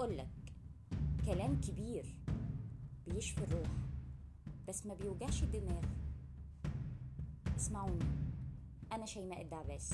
بقولك كلام كبير بيشفي الروح بس ما بيوجعش الدماغ. اسمعوني أنا شيماء الدعباس.